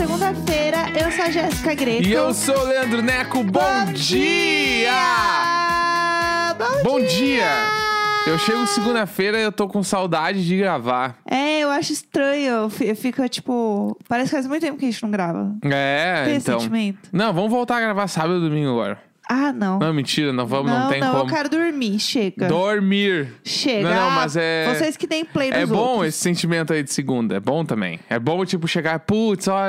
segunda-feira. Eu sou a Jéssica Greco. E eu sou o Leandro Neco. Bom, dia! Bom, Bom dia! dia! Eu chego segunda-feira e eu tô com saudade de gravar. É, eu acho estranho. Eu fi- eu fico, tipo... Parece que faz muito tempo que a gente não grava. É, Tem então. sentimento? Não, vamos voltar a gravar sábado e domingo agora. Ah, não. Não, mentira, não vamos, não, não, tem não, como. eu quero dormir. Chega. Dormir. Chega. Não, não, mas é- Vocês que nem play É bom outros. esse sentimento aí de segunda, é bom também. É bom, tipo, chegar, putz, ó,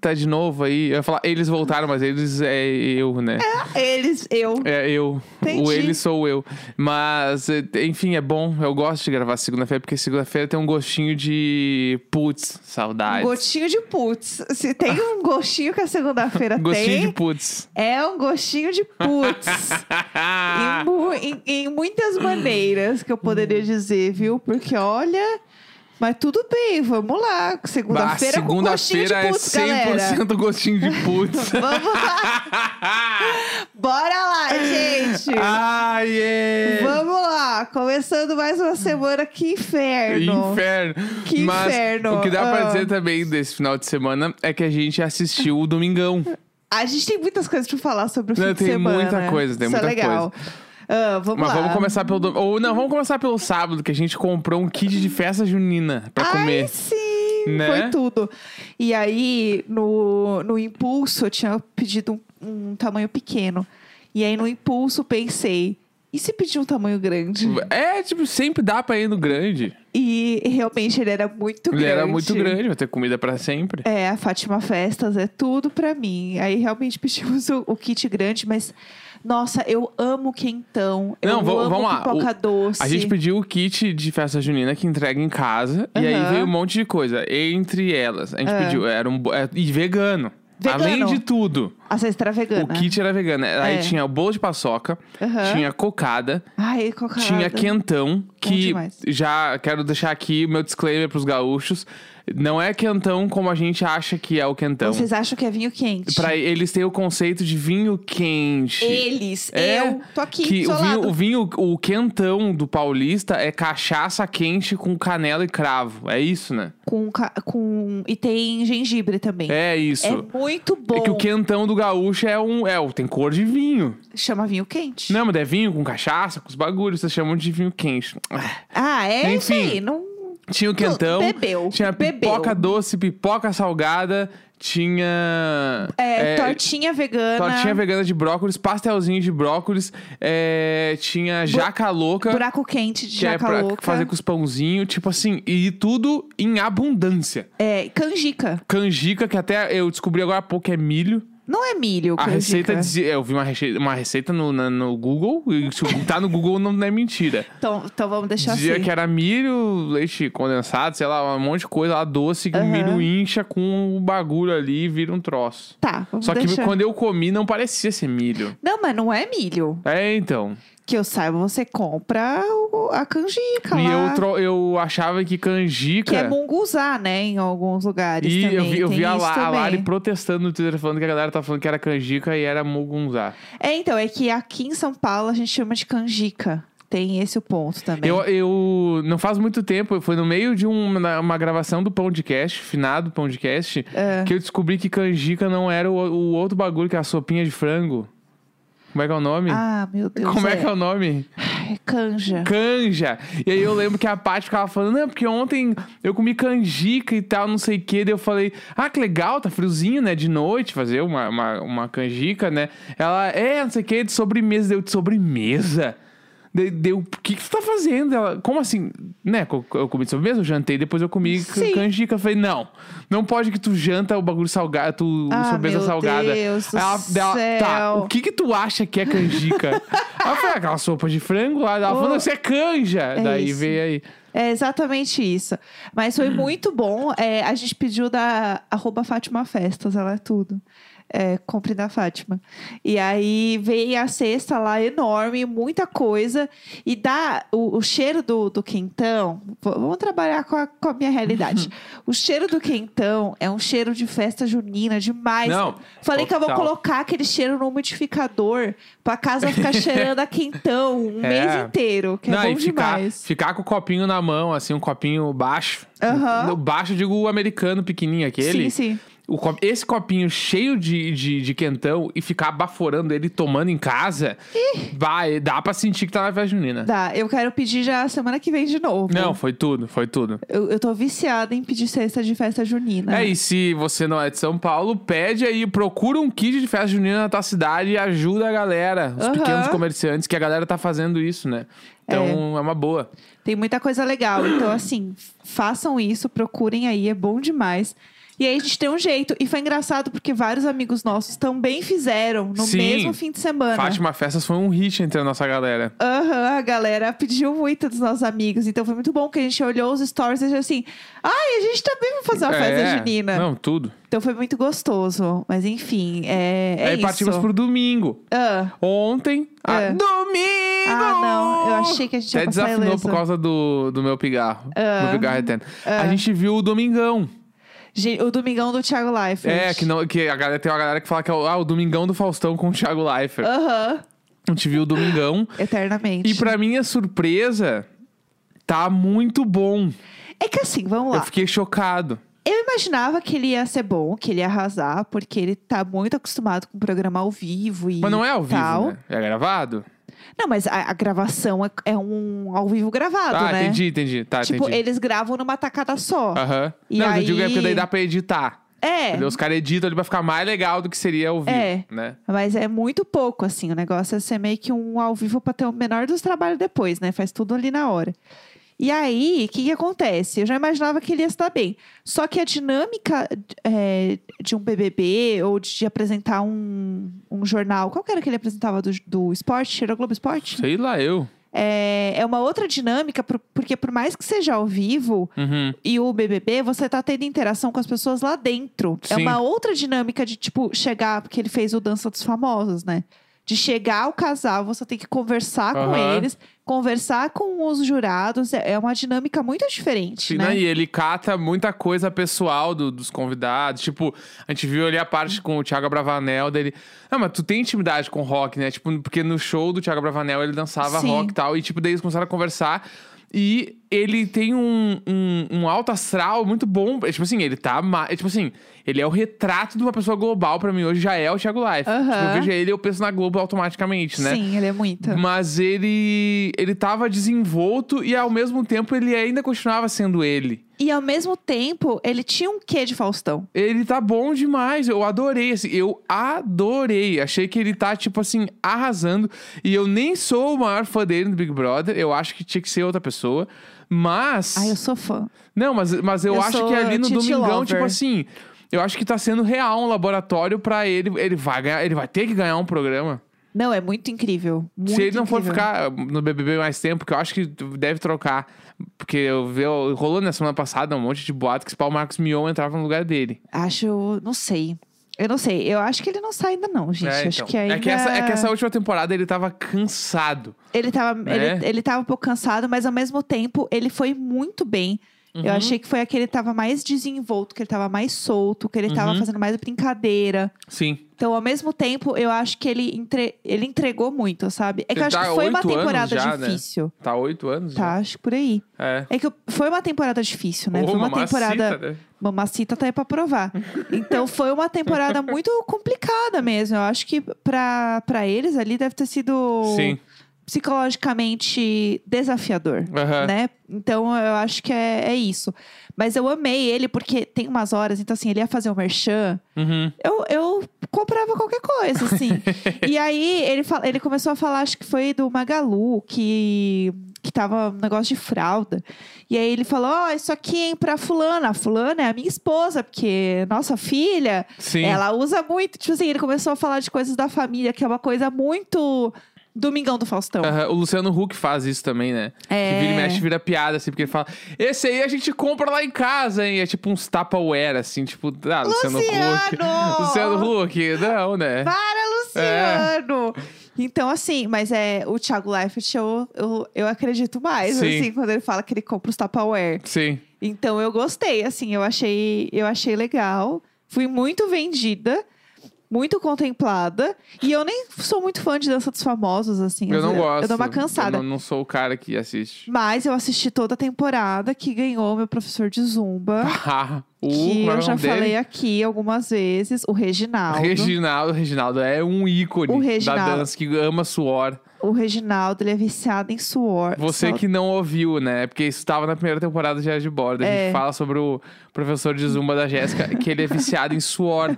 tá de novo aí. Eu ia falar, eles voltaram, mas eles é eu, né? Eles, eu. É eu. Entendi. O ele sou eu. Mas, eh, enfim, é bom. Eu gosto de gravar segunda-feira, porque segunda-feira tem um gostinho de putz, Um saudades. gostinho de putz. Se tem um gostinho que a segunda-feira Gostinho tem, de putz. é um gostinho de putz. em, mu- em- em muitas maneiras que eu poderia dizer, viu? Porque olha. Mas tudo bem, vamos lá. Segunda-feira com gostinho de segunda-feira é putz, galera. 100% gostinho de putz. Vamos lá. Bora lá, gente. Ai, é. Vamos lá. Começando mais uma semana. Que inferno. Inferno. Que Mas inferno. o que dá pra Ah. dizer também desse final de semana é que a gente assistiu o Domingão. A gente tem muitas coisas pra falar sobre o fim Não, de tem semana. muita coisa, tem Isso muita é legal. Ah, vamos Mas lá. vamos começar pelo. Ou não, vamos começar pelo sábado, que a gente comprou um kit de festa junina pra Ai, comer. sim! Né? Foi tudo. E aí, no, no impulso, eu tinha pedido um, um tamanho pequeno. E aí, no impulso, pensei... E se pedir um tamanho grande? É, tipo, sempre dá pra ir no grande. E realmente ele era muito Ele grande. era muito grande, vai ter comida pra sempre. É, a Fátima Festas é tudo pra mim. Aí realmente pedimos o, o kit grande, mas nossa, eu amo quentão. Eu Não, amo vamos lá. pipoca O- doce. A gente pediu o kit de festa junina que entrega em casa. E aí veio um monte de coisa. Entre elas, a gente Ah. pediu. Era um. é, E vegano. Vegano. Além de tudo, A cesta vegana. o kit era vegano. Aí É. tinha o bolo de paçoca, Aham. tinha cocada, Ai, tinha quentão, que já quero deixar aqui o meu disclaimer pros gaúchos. Não é quentão como a gente acha que é o quentão. Vocês acham que é vinho quente? Pra eles têm o conceito de vinho quente. Eles, É, eu tô aqui, que o vinho, o vinho, o quentão do paulista é cachaça quente com canela e cravo. É isso, né? Com, com... E tem gengibre também. É isso. É muito bom. É que o quentão do gaúcho é um. É, tem cor de vinho. Chama vinho quente. Não, mas é vinho com cachaça, com os bagulhos, vocês chamam de vinho quente. Ah, é isso Enfim. aí. Não... Tinha o quentão. Bebeu, Tinha bebeu. pipoca doce, pipoca salgada, tinha. É, tortinha vegana. Tortinha vegana de brócolis, pastelzinho de brócolis, é, tinha jaca louca. Buraco quente de que é jaca pra louca. fazer com os pãozinhos, tipo assim, e tudo em abundância. É, canjica. Canjica, que até eu descobri agora há pouco que é milho. Não é milho, A receita dizia. Eu vi uma receita, uma receita no, na- no Google, e se tá no Google não é mentira. Então, então vamos deixar Dizia assim. que era milho, leite condensado, sei lá, um monte de coisa lá doce, que o Aham. milho incha com o bagulho ali e vira um troço. Tá, vamos Só que deixar. quando eu comi não parecia ser milho. Não, mas não é milho. É, então. Que eu saiba, você compra o- a canjica E lá. eu, tro- eu achava que canjica. Que é munguzá, né? Em alguns lugares E também. eu vi, eu vi a, La- a. Lari protestando no Twitter, falando que a galera tá falando que era canjica e era mugunzá. É, então, é que aqui em São Paulo a gente chama de canjica. Tem esse o ponto também. Eu, eu não faz muito tempo, foi no meio de uma, uma gravação do podcast, finado podcast, É. que eu descobri que canjica não era o, o outro bagulho que é a sopinha de frango. Como é que é o nome? Ah, meu Deus. Como é que é o nome? é canja. Canja. E aí eu lembro que a Paty ficava falando, não, porque ontem eu comi canjica e tal, não sei o quê. Daí eu falei, ah, que legal, tá friozinho, né? De noite, fazer uma, uma, uma canjica, né? Ela, é, não sei o quê, de sobremesa. Deu de sobremesa? Deu, o que que tu tá fazendo? Ela, como assim? Né, eu comi de sobremesa, eu jantei, depois eu comi Sim. canjica. Eu falei, não, não pode que tu janta o bagulho salgado, tu Ah, sobremesa meu salgada. Deus do ela- ela, Tá, o que que tu acha que é canjica? Aí eu falei, aquela sopa de frango lá. Ela falou, Oh. isso é canja. É Daí isso. veio aí. É exatamente isso. Mas foi muito bom. É, a gente pediu da arroba Fátima Festas, ela é tudo. É, compre da Fátima. E aí vem a cesta lá enorme, muita coisa. E dá o, o cheiro do, do quentão. Vamos trabalhar com a, com a minha realidade. o cheiro do quentão é um cheiro de festa junina demais. Não, Falei que eu vou total. colocar aquele cheiro no umidificador pra casa ficar cheirando a quentão um É. mês inteiro. Que Não, é bom ficar, demais. ficar com o copinho na mão, assim, um copinho baixo. Aham. No baixo, digo o americano pequenininho, aquele. Sim, sim. Esse copinho cheio de, de, de quentão e ficar baforando ele tomando em casa, vai, dá pra sentir que tá na festa junina. Dá, eu quero pedir já semana que vem de novo. Não, foi tudo, foi tudo. Eu, eu tô viciada em pedir cesta de festa junina. É, e se você não é de São Paulo, pede aí, procura um kit de festa junina na tua cidade e ajuda a galera, os Aham. pequenos comerciantes, que a galera tá fazendo isso, né? Então é, uma boa. Tem muita coisa legal. Então, assim, façam isso, procurem aí, é bom demais. E aí a gente tem um jeito. E foi engraçado porque vários amigos nossos também fizeram no Sim. mesmo fim de semana. Fátima Festas foi um hit entre a nossa galera. Aham, a galera pediu muito dos nossos amigos. Então foi muito bom que a gente olhou os stories e achou assim: ai, a gente também vai fazer uma festa É, junina. Não, tudo. Então foi muito gostoso. Mas enfim, é, é aí isso. partimos pro domingo. Ah, Ontem. ah, É. domingo! Ah, não. Eu achei que a gente ia Até desafinou por causa do, do meu pigarro. Ah. Do pigarro eterno. Ah. A gente viu o Domingão. O Domingão do Thiago Leifert. É, que, não, que a galera, tem uma galera que fala que é o, ah, o Domingão do Faustão com o Thiago Leifert. Aham, A gente viu o Domingão. eternamente. E pra minha surpresa, tá muito bom. É que assim, vamos Eu lá. fiquei chocado. Eu imaginava que ele ia ser bom, que ele ia arrasar, porque ele tá muito acostumado com o programa ao vivo e Mas não é ao vivo, tal. né? É gravado? Não, mas a, a gravação é, é um ao vivo gravado, ah, né? entendi, entendi. Tá, tipo, entendi. eles gravam numa tacada só. Aham. E Não, eu digo é aí- porque daí dá pra editar. É, Entendeu? Os caras editam ali pra ficar mais legal do que seria ao vivo, É. né? mas é muito pouco, assim. O negócio é ser meio que um ao vivo pra ter o menor dos trabalhos depois, né? Faz tudo ali na hora. E aí, o que, que acontece? Eu já imaginava que ele ia estar bem. Só que a dinâmica é, de um BBB ou de apresentar um, um jornal... Qual que era que ele apresentava do, do esporte? Era o Globo Esporte? Sei lá, eu. É, é uma outra dinâmica, por- porque por mais que seja ao vivo Uhum. e o BBB, você tá tendo interação com as pessoas lá dentro. É Sim. uma outra dinâmica de, tipo, chegar... Porque ele fez o Dança dos Famosos, né? De chegar ao casal, você tem que conversar com Aham. eles, conversar com os jurados. É é uma dinâmica muito diferente, Sim, né? né? E ele cata muita coisa pessoal do- dos convidados. Tipo, a gente viu ali a parte com o Thiago Bravanel dele. Não, mas tu tem intimidade com o rock, né? Tipo, porque no show do Thiago Bravanel ele dançava Sim. rock e tal. E, tipo, daí eles começaram a conversar. E ele tem um, um, um alto astral muito bom. É, tipo assim, ele tá. ma- é, tipo assim, ele é o retrato de uma pessoa global pra mim hoje, já é o Thiago Life. Aham. Tipo, eu vejo ele eu penso na Globo automaticamente, né? Sim, ele é muito. Mas ele ele tava desenvolto e ao mesmo tempo ele ainda continuava sendo ele. E ao mesmo tempo, ele tinha um quê de Faustão? Ele tá bom demais, eu adorei, assim, eu adorei. Achei que ele tá, tipo assim, arrasando. E eu nem sou o maior fã dele no Big Brother, eu acho que tinha que ser outra pessoa. Mas. Ai, eu sou fã. Não, mas, mas eu, Eu acho que ali no Domingão, Lover. tipo assim. Eu acho que tá sendo real um laboratório pra ele. Ele vai ganhar, ele vai ter que ganhar um programa. Não, é muito incrível. Muito Se ele não for incrível. ficar no BBB mais tempo, que eu acho que deve trocar. Porque eu vi, rolou na semana passada um monte de boato que esse pau Marcos Mion entrava no lugar dele. Acho, não sei. Eu não sei. Eu acho que ele não sai ainda não, gente. É, Acho então. que ainda... é, que essa, é que essa última temporada ele tava cansado. Ele tava, Né? ele, ele tava um pouco cansado, mas ao mesmo tempo ele foi muito bem. Eu Uhum. achei que foi aquele que tava mais desenvolto, que ele tava mais solto, que ele tava Uhum. fazendo mais brincadeira. Sim. Então, ao mesmo tempo, eu acho que ele, entre... ele entregou muito, sabe? É que Ele eu acho tá que foi uma oito anos temporada já, né? difícil. Tá há oito anos? Tá, acho que por aí. já. É. É que eu- foi uma temporada difícil, né? Foi uma mamacita, temporada. né? Mamacita tá aí pra provar. Então foi uma temporada muito complicada mesmo. Eu acho que pra, pra eles ali deve ter sido Sim. Psicologicamente desafiador, Aham. né? Então eu acho que é, é isso. Mas eu amei ele porque tem umas horas, então assim, ele ia fazer o merchan. Uhum. Eu, eu comprava qualquer coisa, assim. e aí ele, ele começou a falar, acho que foi do Magalu, que, que tava um negócio de fralda. E aí ele falou: Ó, isso aqui, hein, pra fulana. A fulana é a minha esposa, porque nossa filha, Sim. ela usa muito. Tipo assim, ele começou a falar de coisas da família, que é uma coisa muito Domingão do Faustão. Aham, o Luciano Huck faz isso também, né? É. Que vira e mexe, vira piada, assim, porque ele fala: Esse aí a gente compra lá em casa, hein? É tipo uns Tupperware, assim, tipo, ah, Luciano Huck. Luciano! Luciano Huck, não, né? Para, Luciano! Então, assim, mas é o Thiago Leifert, eu, eu, eu acredito mais, Sim. assim, quando ele fala que ele compra os Tupperware. Sim. Então eu gostei, assim, eu achei, eu achei legal. Fui muito vendida, muito contemplada. E eu nem sou muito fã de dança dos famosos, assim. Eu não gosto. Eu dou uma cansada. Eu não, não sou o cara que assiste. Mas eu assisti toda a temporada que ganhou meu professor de zumba. Ah, o, que eu já dele? falei aqui algumas vezes, o Reginaldo. Reginaldo, Reginaldo é um ícone O da Reginaldo. dança que ama suor. O Reginaldo, ele é viciado em suor. Você Só- que não ouviu, né? Porque isso estava na primeira temporada de Diário de Bordo. A É. gente fala sobre o professor de zumba da Jéssica, que ele é viciado em suor.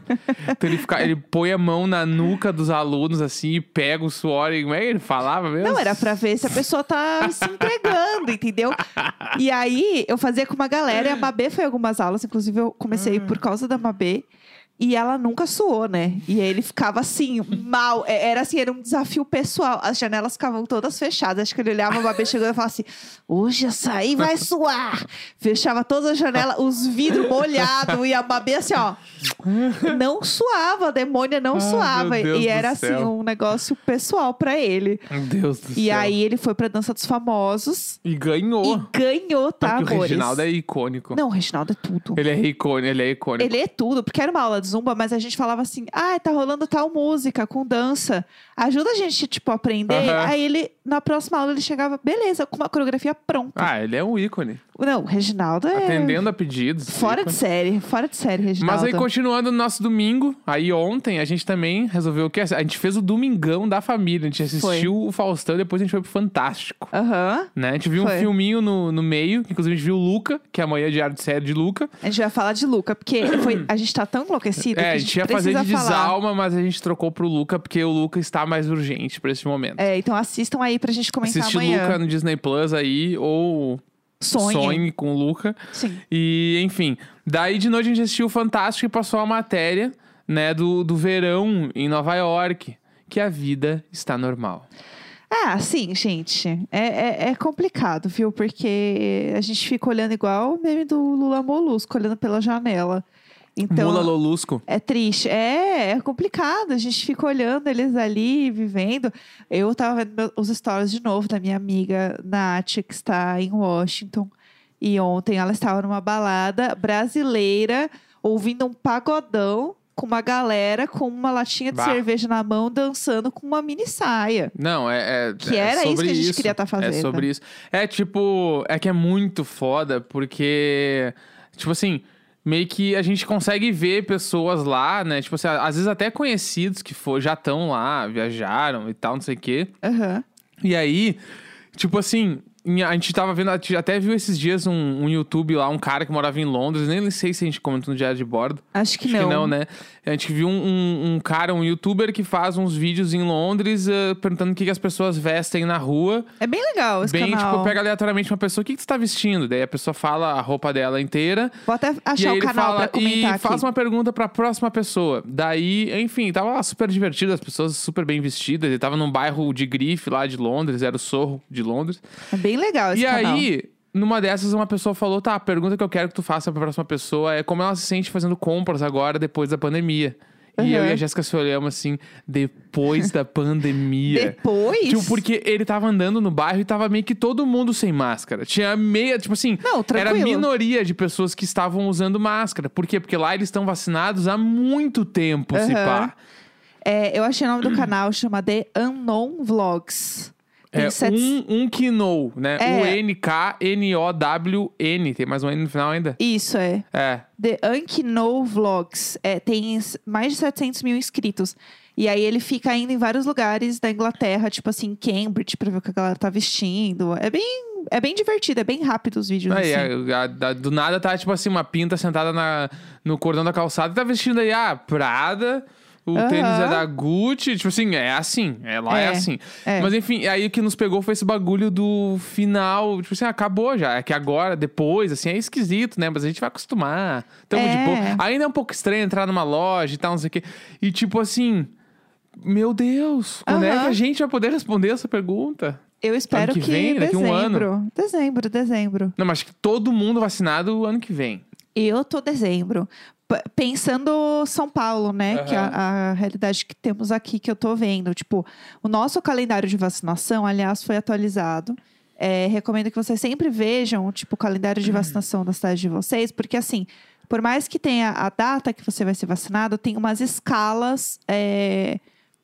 Então ele, fica, ele põe a mão na nuca dos alunos, assim, e pega o suor. E como é que ele falava mesmo? Não, era pra ver se a pessoa tá se entregando, entendeu? E aí, eu fazia com uma galera, e a Mabê foi em algumas aulas, inclusive eu comecei por causa da Mabê. E ela nunca suou, né? E ele ficava assim, mal. É, Era assim, era um desafio pessoal. As janelas ficavam todas fechadas. Acho que ele olhava, a Mabê chegando e falava assim: hoje aí vai suar. Fechava todas as janelas, os vidros molhados. E a Mabê assim, ó. Não suava, a demônia não suava. E era assim, um negócio pessoal pra ele. Meu Deus do E céu. aí ele foi pra Dança dos Famosos E ganhou. e ganhou, tá, Porque o amores? Reginaldo é icônico. Não, o Reginaldo é tudo. Ele é icônico, ele é icônico. Ele é tudo, porque era uma aula de zumba, mas a gente falava assim: ah, tá rolando tal música com dança. Ajuda a gente, tipo, a aprender. Aham. Aí ele, na próxima aula, ele chegava, beleza, com uma coreografia pronta. Ah, ele é um ícone. Não, o Reginaldo é. Atendendo a pedidos. Fora de ícone. série, fora de série, Reginaldo. Mas aí, continuando no nosso domingo, aí ontem a gente também resolveu o que? A gente fez o domingão da família. A gente assistiu o Faustão e depois a gente foi pro Fantástico. Aham. Né? A gente viu um Foi. filminho no, no meio, que inclusive a gente viu o Luca, que amanhã é diário de série de Luca. A gente vai falar de Luca, porque foi, a gente tá tão enlouquecido que É, a a gente, gente ia fazer de falar. desalma, mas a gente trocou pro Luca, porque o Luca está mais urgente pra esse momento. É, então assistam aí pra gente comentar Assiste amanhã. Luca no Disney Plus aí, ou Sonhe. Sonhe com o Luca. Sim. E, enfim. Daí de noite a gente assistiu o Fantástico e passou a matéria, né, do, do verão em Nova York. Que a vida está normal. Ah, sim, gente. É, é, é complicado, viu? Porque a gente fica olhando igual o meme do Lula Molusco, olhando pela janela. Então, Mula Lolusco. é triste. É, é complicado. A gente fica olhando eles ali, vivendo. Eu tava vendo os stories de novo da minha amiga Nath, que está em Washington. E ontem ela estava numa balada brasileira, ouvindo um pagodão com uma galera com uma latinha de Bah. cerveja na mão, dançando com uma mini saia. Não, é. é Que é era isso que a gente queria tá É fazendo. sobre isso. É tipo. É que é muito foda, porque. Tipo assim. Meio que a gente consegue ver pessoas lá, né? Tipo assim, às vezes até conhecidos que for, já estão lá, viajaram e tal, não sei o quê. Aham. E aí, tipo assim, a gente tava vendo, a gente até viu esses dias um, um YouTube lá, um cara que morava em Londres, nem sei se a gente comentou no diário de bordo. Acho que Acho não. que não, né? A gente viu um, um- cara, um youtuber que faz uns vídeos em Londres eh, perguntando o que, que as pessoas vestem na rua. É bem legal esse Bem, canal. tipo, pega aleatoriamente uma pessoa, o que, que você tá vestindo? Daí a pessoa fala a roupa dela inteira. Vou até e achar o ele canal fala pra comentar e aqui. faz uma pergunta pra próxima pessoa. Daí, enfim, tava lá super divertido, as pessoas super bem vestidas. Ele tava num bairro de grife lá de Londres, era o Sorro de Londres. É bem legal esse E canal. aí, numa dessas, uma pessoa falou: tá, a pergunta que eu quero que tu faça pra próxima pessoa é como ela se sente fazendo compras agora, depois da pandemia. E eu Uhum. e a Jéssica se olhamos assim, depois da pandemia. Depois? Tipo, porque ele tava andando no bairro e tava meio que todo mundo sem máscara. Tinha meia, tipo assim, Não, era minoria de pessoas que estavam usando máscara. Por quê? Porque lá eles estão vacinados há muito tempo, se Aham. pá. É, eu achei o nome do canal, chama The Unknown Vlogs. Tem É sete- um, um Kino, né? É. U-N-K-N-O-W-N. Tem mais um N no final ainda? Isso, é. É. The Unknown Vlogs. É, tem mais de 700 mil inscritos. E aí ele fica indo em vários lugares da Inglaterra, tipo assim, Cambridge, pra ver o que a galera tá vestindo. É bem, é bem divertido, é bem rápido os vídeos. Aí, assim. a- a- a- do nada tá, tipo assim, uma pinta sentada na, no cordão da calçada e tá vestindo aí, ah, Prada, o Aham. tênis é da Gucci. Tipo assim, é assim. É, lá é, É, assim. é. Mas enfim, aí o que nos pegou foi esse bagulho do final. Tipo assim, acabou já. É que agora, depois, assim, é esquisito, né? Mas a gente vai acostumar. Tamo de É. boa. Ainda é um pouco estranho entrar numa loja e tal, não sei o quê. E tipo assim. Meu Deus, quando é Aham. que a gente vai poder responder essa pergunta? Eu espero que vem? Daqui um dezembro. Dezembro, dezembro. Não, mas acho que todo mundo vacinado ano que vem. Eu tô dezembro. Pensando São Paulo, né? Que é a, a realidade que temos aqui que eu tô vendo. Tipo, o nosso calendário de vacinação, aliás, foi atualizado. É, recomendo que vocês sempre vejam, tipo, o calendário de vacinação da cidade de vocês, porque assim, por mais que tenha a data que você vai ser vacinado, tem umas escalas é,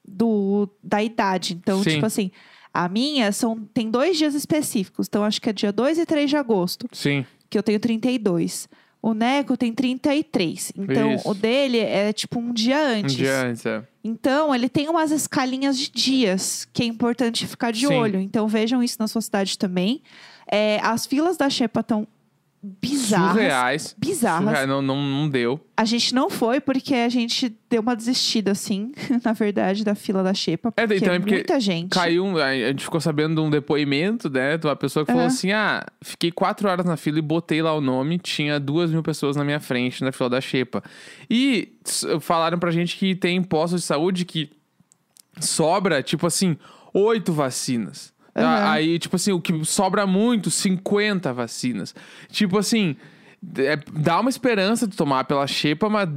do, da idade. Então, Sim. tipo assim, a minha são, tem dois dias específicos. Então, acho que é dia 2 e 3 de agosto Sim. que eu tenho 32. O Neco tem 33. Então, Isso. o dele é tipo um dia Um antes. dia antes, é. Então, ele tem umas escalinhas de dias que é importante ficar de Sim. olho. Então, vejam isso na sua cidade também. É, as filas da Xepa estão bizarras. Surreais. Bizarras. Surreais. Não, não, não deu. A gente não foi porque a gente deu uma desistida, assim, na verdade, da fila da Xepa. É, Porque também porque muita gente. Caiu, a gente ficou sabendo de um depoimento, né? De uma pessoa que falou assim: ah, fiquei quatro horas na fila e botei lá o nome, tinha duas mil pessoas na minha frente, na fila da Xepa. E falaram pra gente que tem postos de saúde que sobra, tipo assim, oito vacinas. Ah, Aí, tipo assim, o que sobra muito, 50 vacinas. Tipo assim. é, dá uma esperança de tomar pela xepa, mas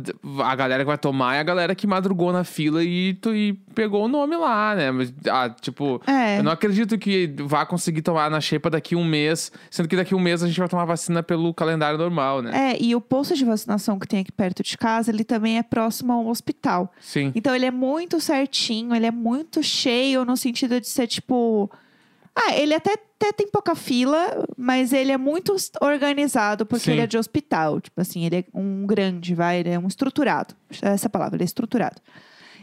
a galera que vai tomar é a galera que madrugou na fila e, tu- e pegou o nome lá, né? Mas, ah, tipo, É. eu não acredito que vá conseguir tomar na xepa daqui um mês, sendo que daqui um mês a gente vai tomar vacina pelo calendário normal, né? É, e o posto de vacinação que tem aqui perto de casa, ele também é próximo a um hospital. Sim. Então ele é muito certinho, ele é muito cheio no sentido de ser tipo. Ah, ele até, até tem pouca fila, mas ele é muito organizado porque Sim. ele é de hospital. Tipo assim, ele é um grande, vai, ele é um estruturado. Essa palavra, ele é estruturado.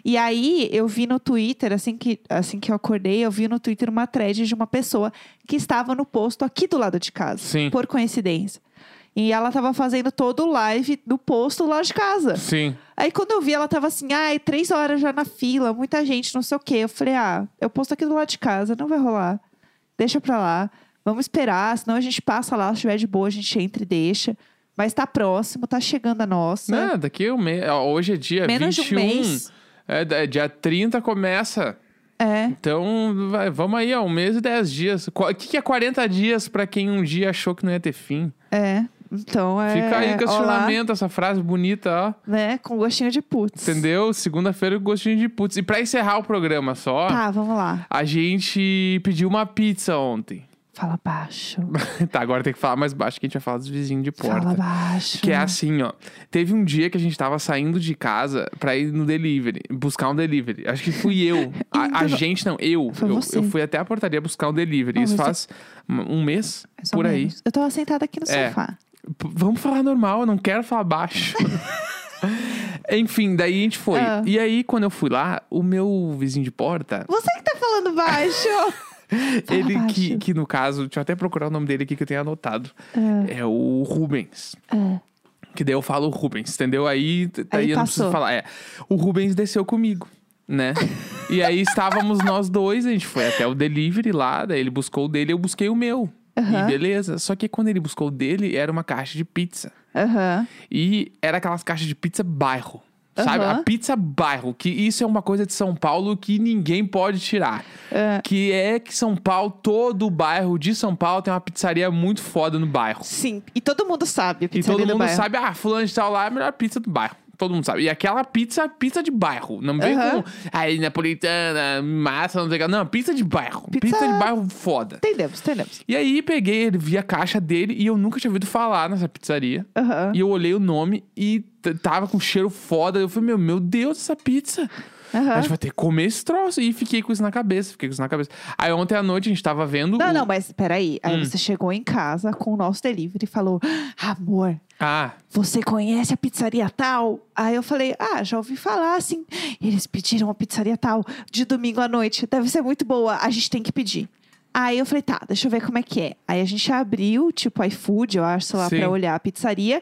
E aí eu vi no Twitter, assim que, assim que eu acordei, eu vi no Twitter uma thread de uma pessoa que estava no posto aqui do lado de casa. Sim. Por coincidência. E ela estava fazendo todo o live do posto lá de casa. Sim. Aí quando eu vi, ela tava assim, ai, três horas já na fila, muita gente, não sei o quê. Eu falei, ah, eu posto aqui do lado de casa, não vai rolar. Deixa pra lá. Vamos esperar, senão a gente passa lá, se estiver de boa, a gente entra e deixa. Mas tá próximo, tá chegando a nossa. Não, daqui um mês. Hoje é dia Menos 21. de um mês. É, é, dia 30 começa. É. Então, vai, vamos aí, ó, um mês e 10 dias. O que, que é 40 dias pra quem um dia achou que não ia ter fim? É. Então é. Fica aí olá, questionamento, essa frase bonita, ó. né? Com gostinho de putz. Entendeu? Segunda-feira com gostinho de putz. E pra encerrar o programa só, Tá, vamos lá. a gente pediu uma pizza ontem. Fala baixo. tá, agora tem que falar mais baixo que a gente vai falar dos vizinhos de porta. Fala baixo. Que é assim, ó. Teve um dia que a gente tava saindo de casa pra ir no delivery, buscar um delivery. Acho que fui eu. a, a no- gente não, eu. Eu, eu fui até a portaria buscar um delivery. Não, Isso você- faz um mês ou por aí. Eu tava sentada aqui no É. sofá. Vamos falar normal, eu não quero falar baixo. Enfim, daí a gente foi. Ah. E aí, quando eu fui lá, o meu vizinho de porta, Você que tá falando baixo! Ele que, baixo. que no caso, deixa eu até procurar o nome dele aqui que eu tenho anotado. É o Rubens. É. Que daí eu falo Rubens, entendeu? Aí, Aí eu não preciso passou. falar. É, o Rubens desceu comigo, né? e aí estávamos nós dois, a gente foi até o delivery lá, daí ele buscou o dele, eu busquei o meu. E Aham. beleza. Só que quando ele buscou o dele, era uma caixa de pizza. Aham. E era aquelas caixas de pizza bairro. Sabe? Aham. A pizza bairro. Que isso é uma coisa de São Paulo que ninguém pode tirar. É. Que é que São Paulo, todo o bairro de São Paulo tem uma pizzaria muito foda no bairro. Sim, e todo mundo sabe. a E pizzaria todo do mundo bairro. sabe, ah, fulano de tal lá é a melhor pizza do bairro. Todo mundo sabe. E aquela pizza, pizza de bairro. Não vem Aham. com, aí, napolitana, massa, não sei o que. Não, pizza de bairro. Pizza- Pizza de bairro foda. Entendemos, entendemos. E aí peguei, ele vi a caixa dele e eu nunca tinha ouvido falar nessa pizzaria. Aham. E eu olhei o nome e t- tava com cheiro foda. Eu falei, meu, meu Deus, essa pizza. A Aham. gente vai ter que comer esse troço. E fiquei com isso na cabeça, fiquei com isso na cabeça. Aí ontem à noite a gente tava vendo. Não, o- não, mas peraí. Aí Hum. você chegou em casa com o nosso delivery e falou: Amor, Ah, você conhece a pizzaria tal? Aí eu falei: Ah, já ouvi falar, assim. Eles pediram a pizzaria tal de domingo à noite. Deve ser muito boa, a gente tem que pedir. Aí eu falei: Tá, deixa eu ver como é que é. Aí a gente abriu, tipo, iFood, eu acho, sei lá, Sim. pra olhar a pizzaria.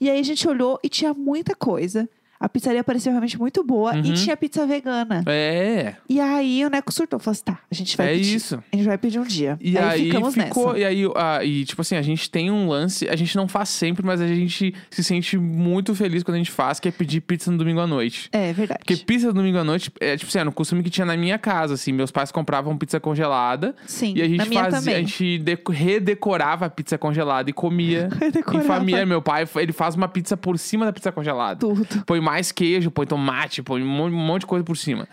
E aí a gente olhou e tinha muita coisa. A pizzaria parecia realmente muito boa e Uhum. tinha pizza vegana. É, E aí o Neco surtou, falou assim: tá, a gente vai é pedir. isso. A gente vai pedir um dia. E aí, ficamos ficou. nessa. E aí, ah, e tipo assim, a gente tem um lance, a gente não faz sempre, mas a gente se sente muito feliz quando a gente faz, que é pedir pizza no domingo à noite. É verdade. Porque pizza no domingo à noite é tipo assim, era um costume que tinha na minha casa, assim. Meus pais compravam pizza congelada. Sim, E a na gente fazia, a gente deco- redecorava a pizza congelada e comia em Redecorava. família. Meu pai, ele faz uma pizza por cima da pizza congelada. Tudo. Põe mais queijo, põe tomate, põe um mon- monte de coisa por cima.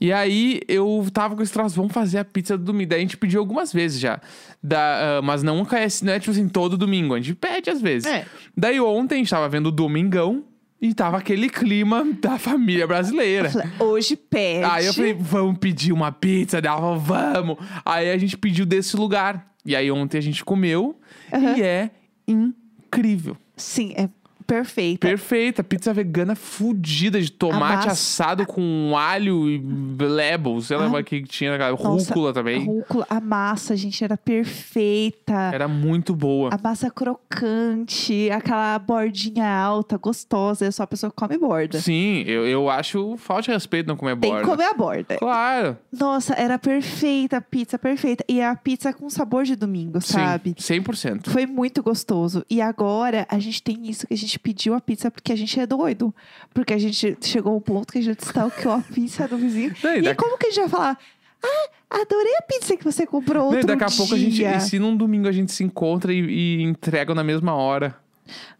E aí eu tava com esse troço, vamos fazer a pizza do domingo. Daí a gente pediu algumas vezes já. Da, ah, mas não é, não é tipo assim, todo domingo. A gente pede às vezes. É. Daí ontem a gente tava vendo o Domingão e tava aquele clima da família brasileira. Hoje pede. Aí eu falei, vamos pedir uma pizza. Ela falou, vamos. Aí a gente pediu desse lugar. E aí ontem a gente comeu Aham. e é incrível. Sim, é perfeita. Perfeita, pizza vegana fudida de tomate assado com alho e lebel, sei lá Ah, o que tinha. Nossa, rúcula também. Rúcula, a massa, gente, era perfeita. Era muito boa. A massa crocante, aquela bordinha alta, gostosa. É só a pessoa que come borda. Sim, eu, eu acho falta de respeito não comer Tem borda. que comer a borda. Claro. Nossa, era perfeita a pizza, perfeita. E a pizza com sabor de domingo, sabe? Sim, 100%. Foi muito gostoso. E agora a gente tem isso que a gente pediu a pizza porque a gente é doido. Porque a gente chegou ao ponto que a gente stalkeou a pizza do vizinho. Não, e e daqui- como que a gente vai falar? Ah, adorei a pizza que você comprou Não, outro e daqui a dia. pouco a gente. E se num domingo a gente se encontra e, e entrega na mesma hora?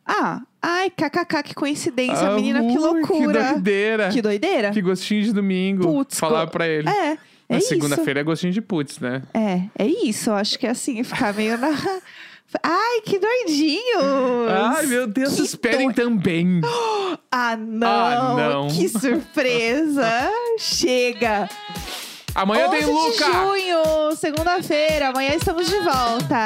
Ah, ai, kkk, que coincidência, Ah, menina, que loucura. Que doideira. Que doideira. Que gostinho de domingo. Putz, Falar co- pra ele. É, é Na isso. segunda-feira é gostinho de putz, né? É, é isso. Eu acho que é assim, ficar meio na. Ai, que doidinhos! Ai, meu Deus, Que esperem também. Ah, não! Ah, não. Que surpresa! Chega! Amanhã 11 tem de Luca! junho, segunda-feira. Amanhã estamos de volta.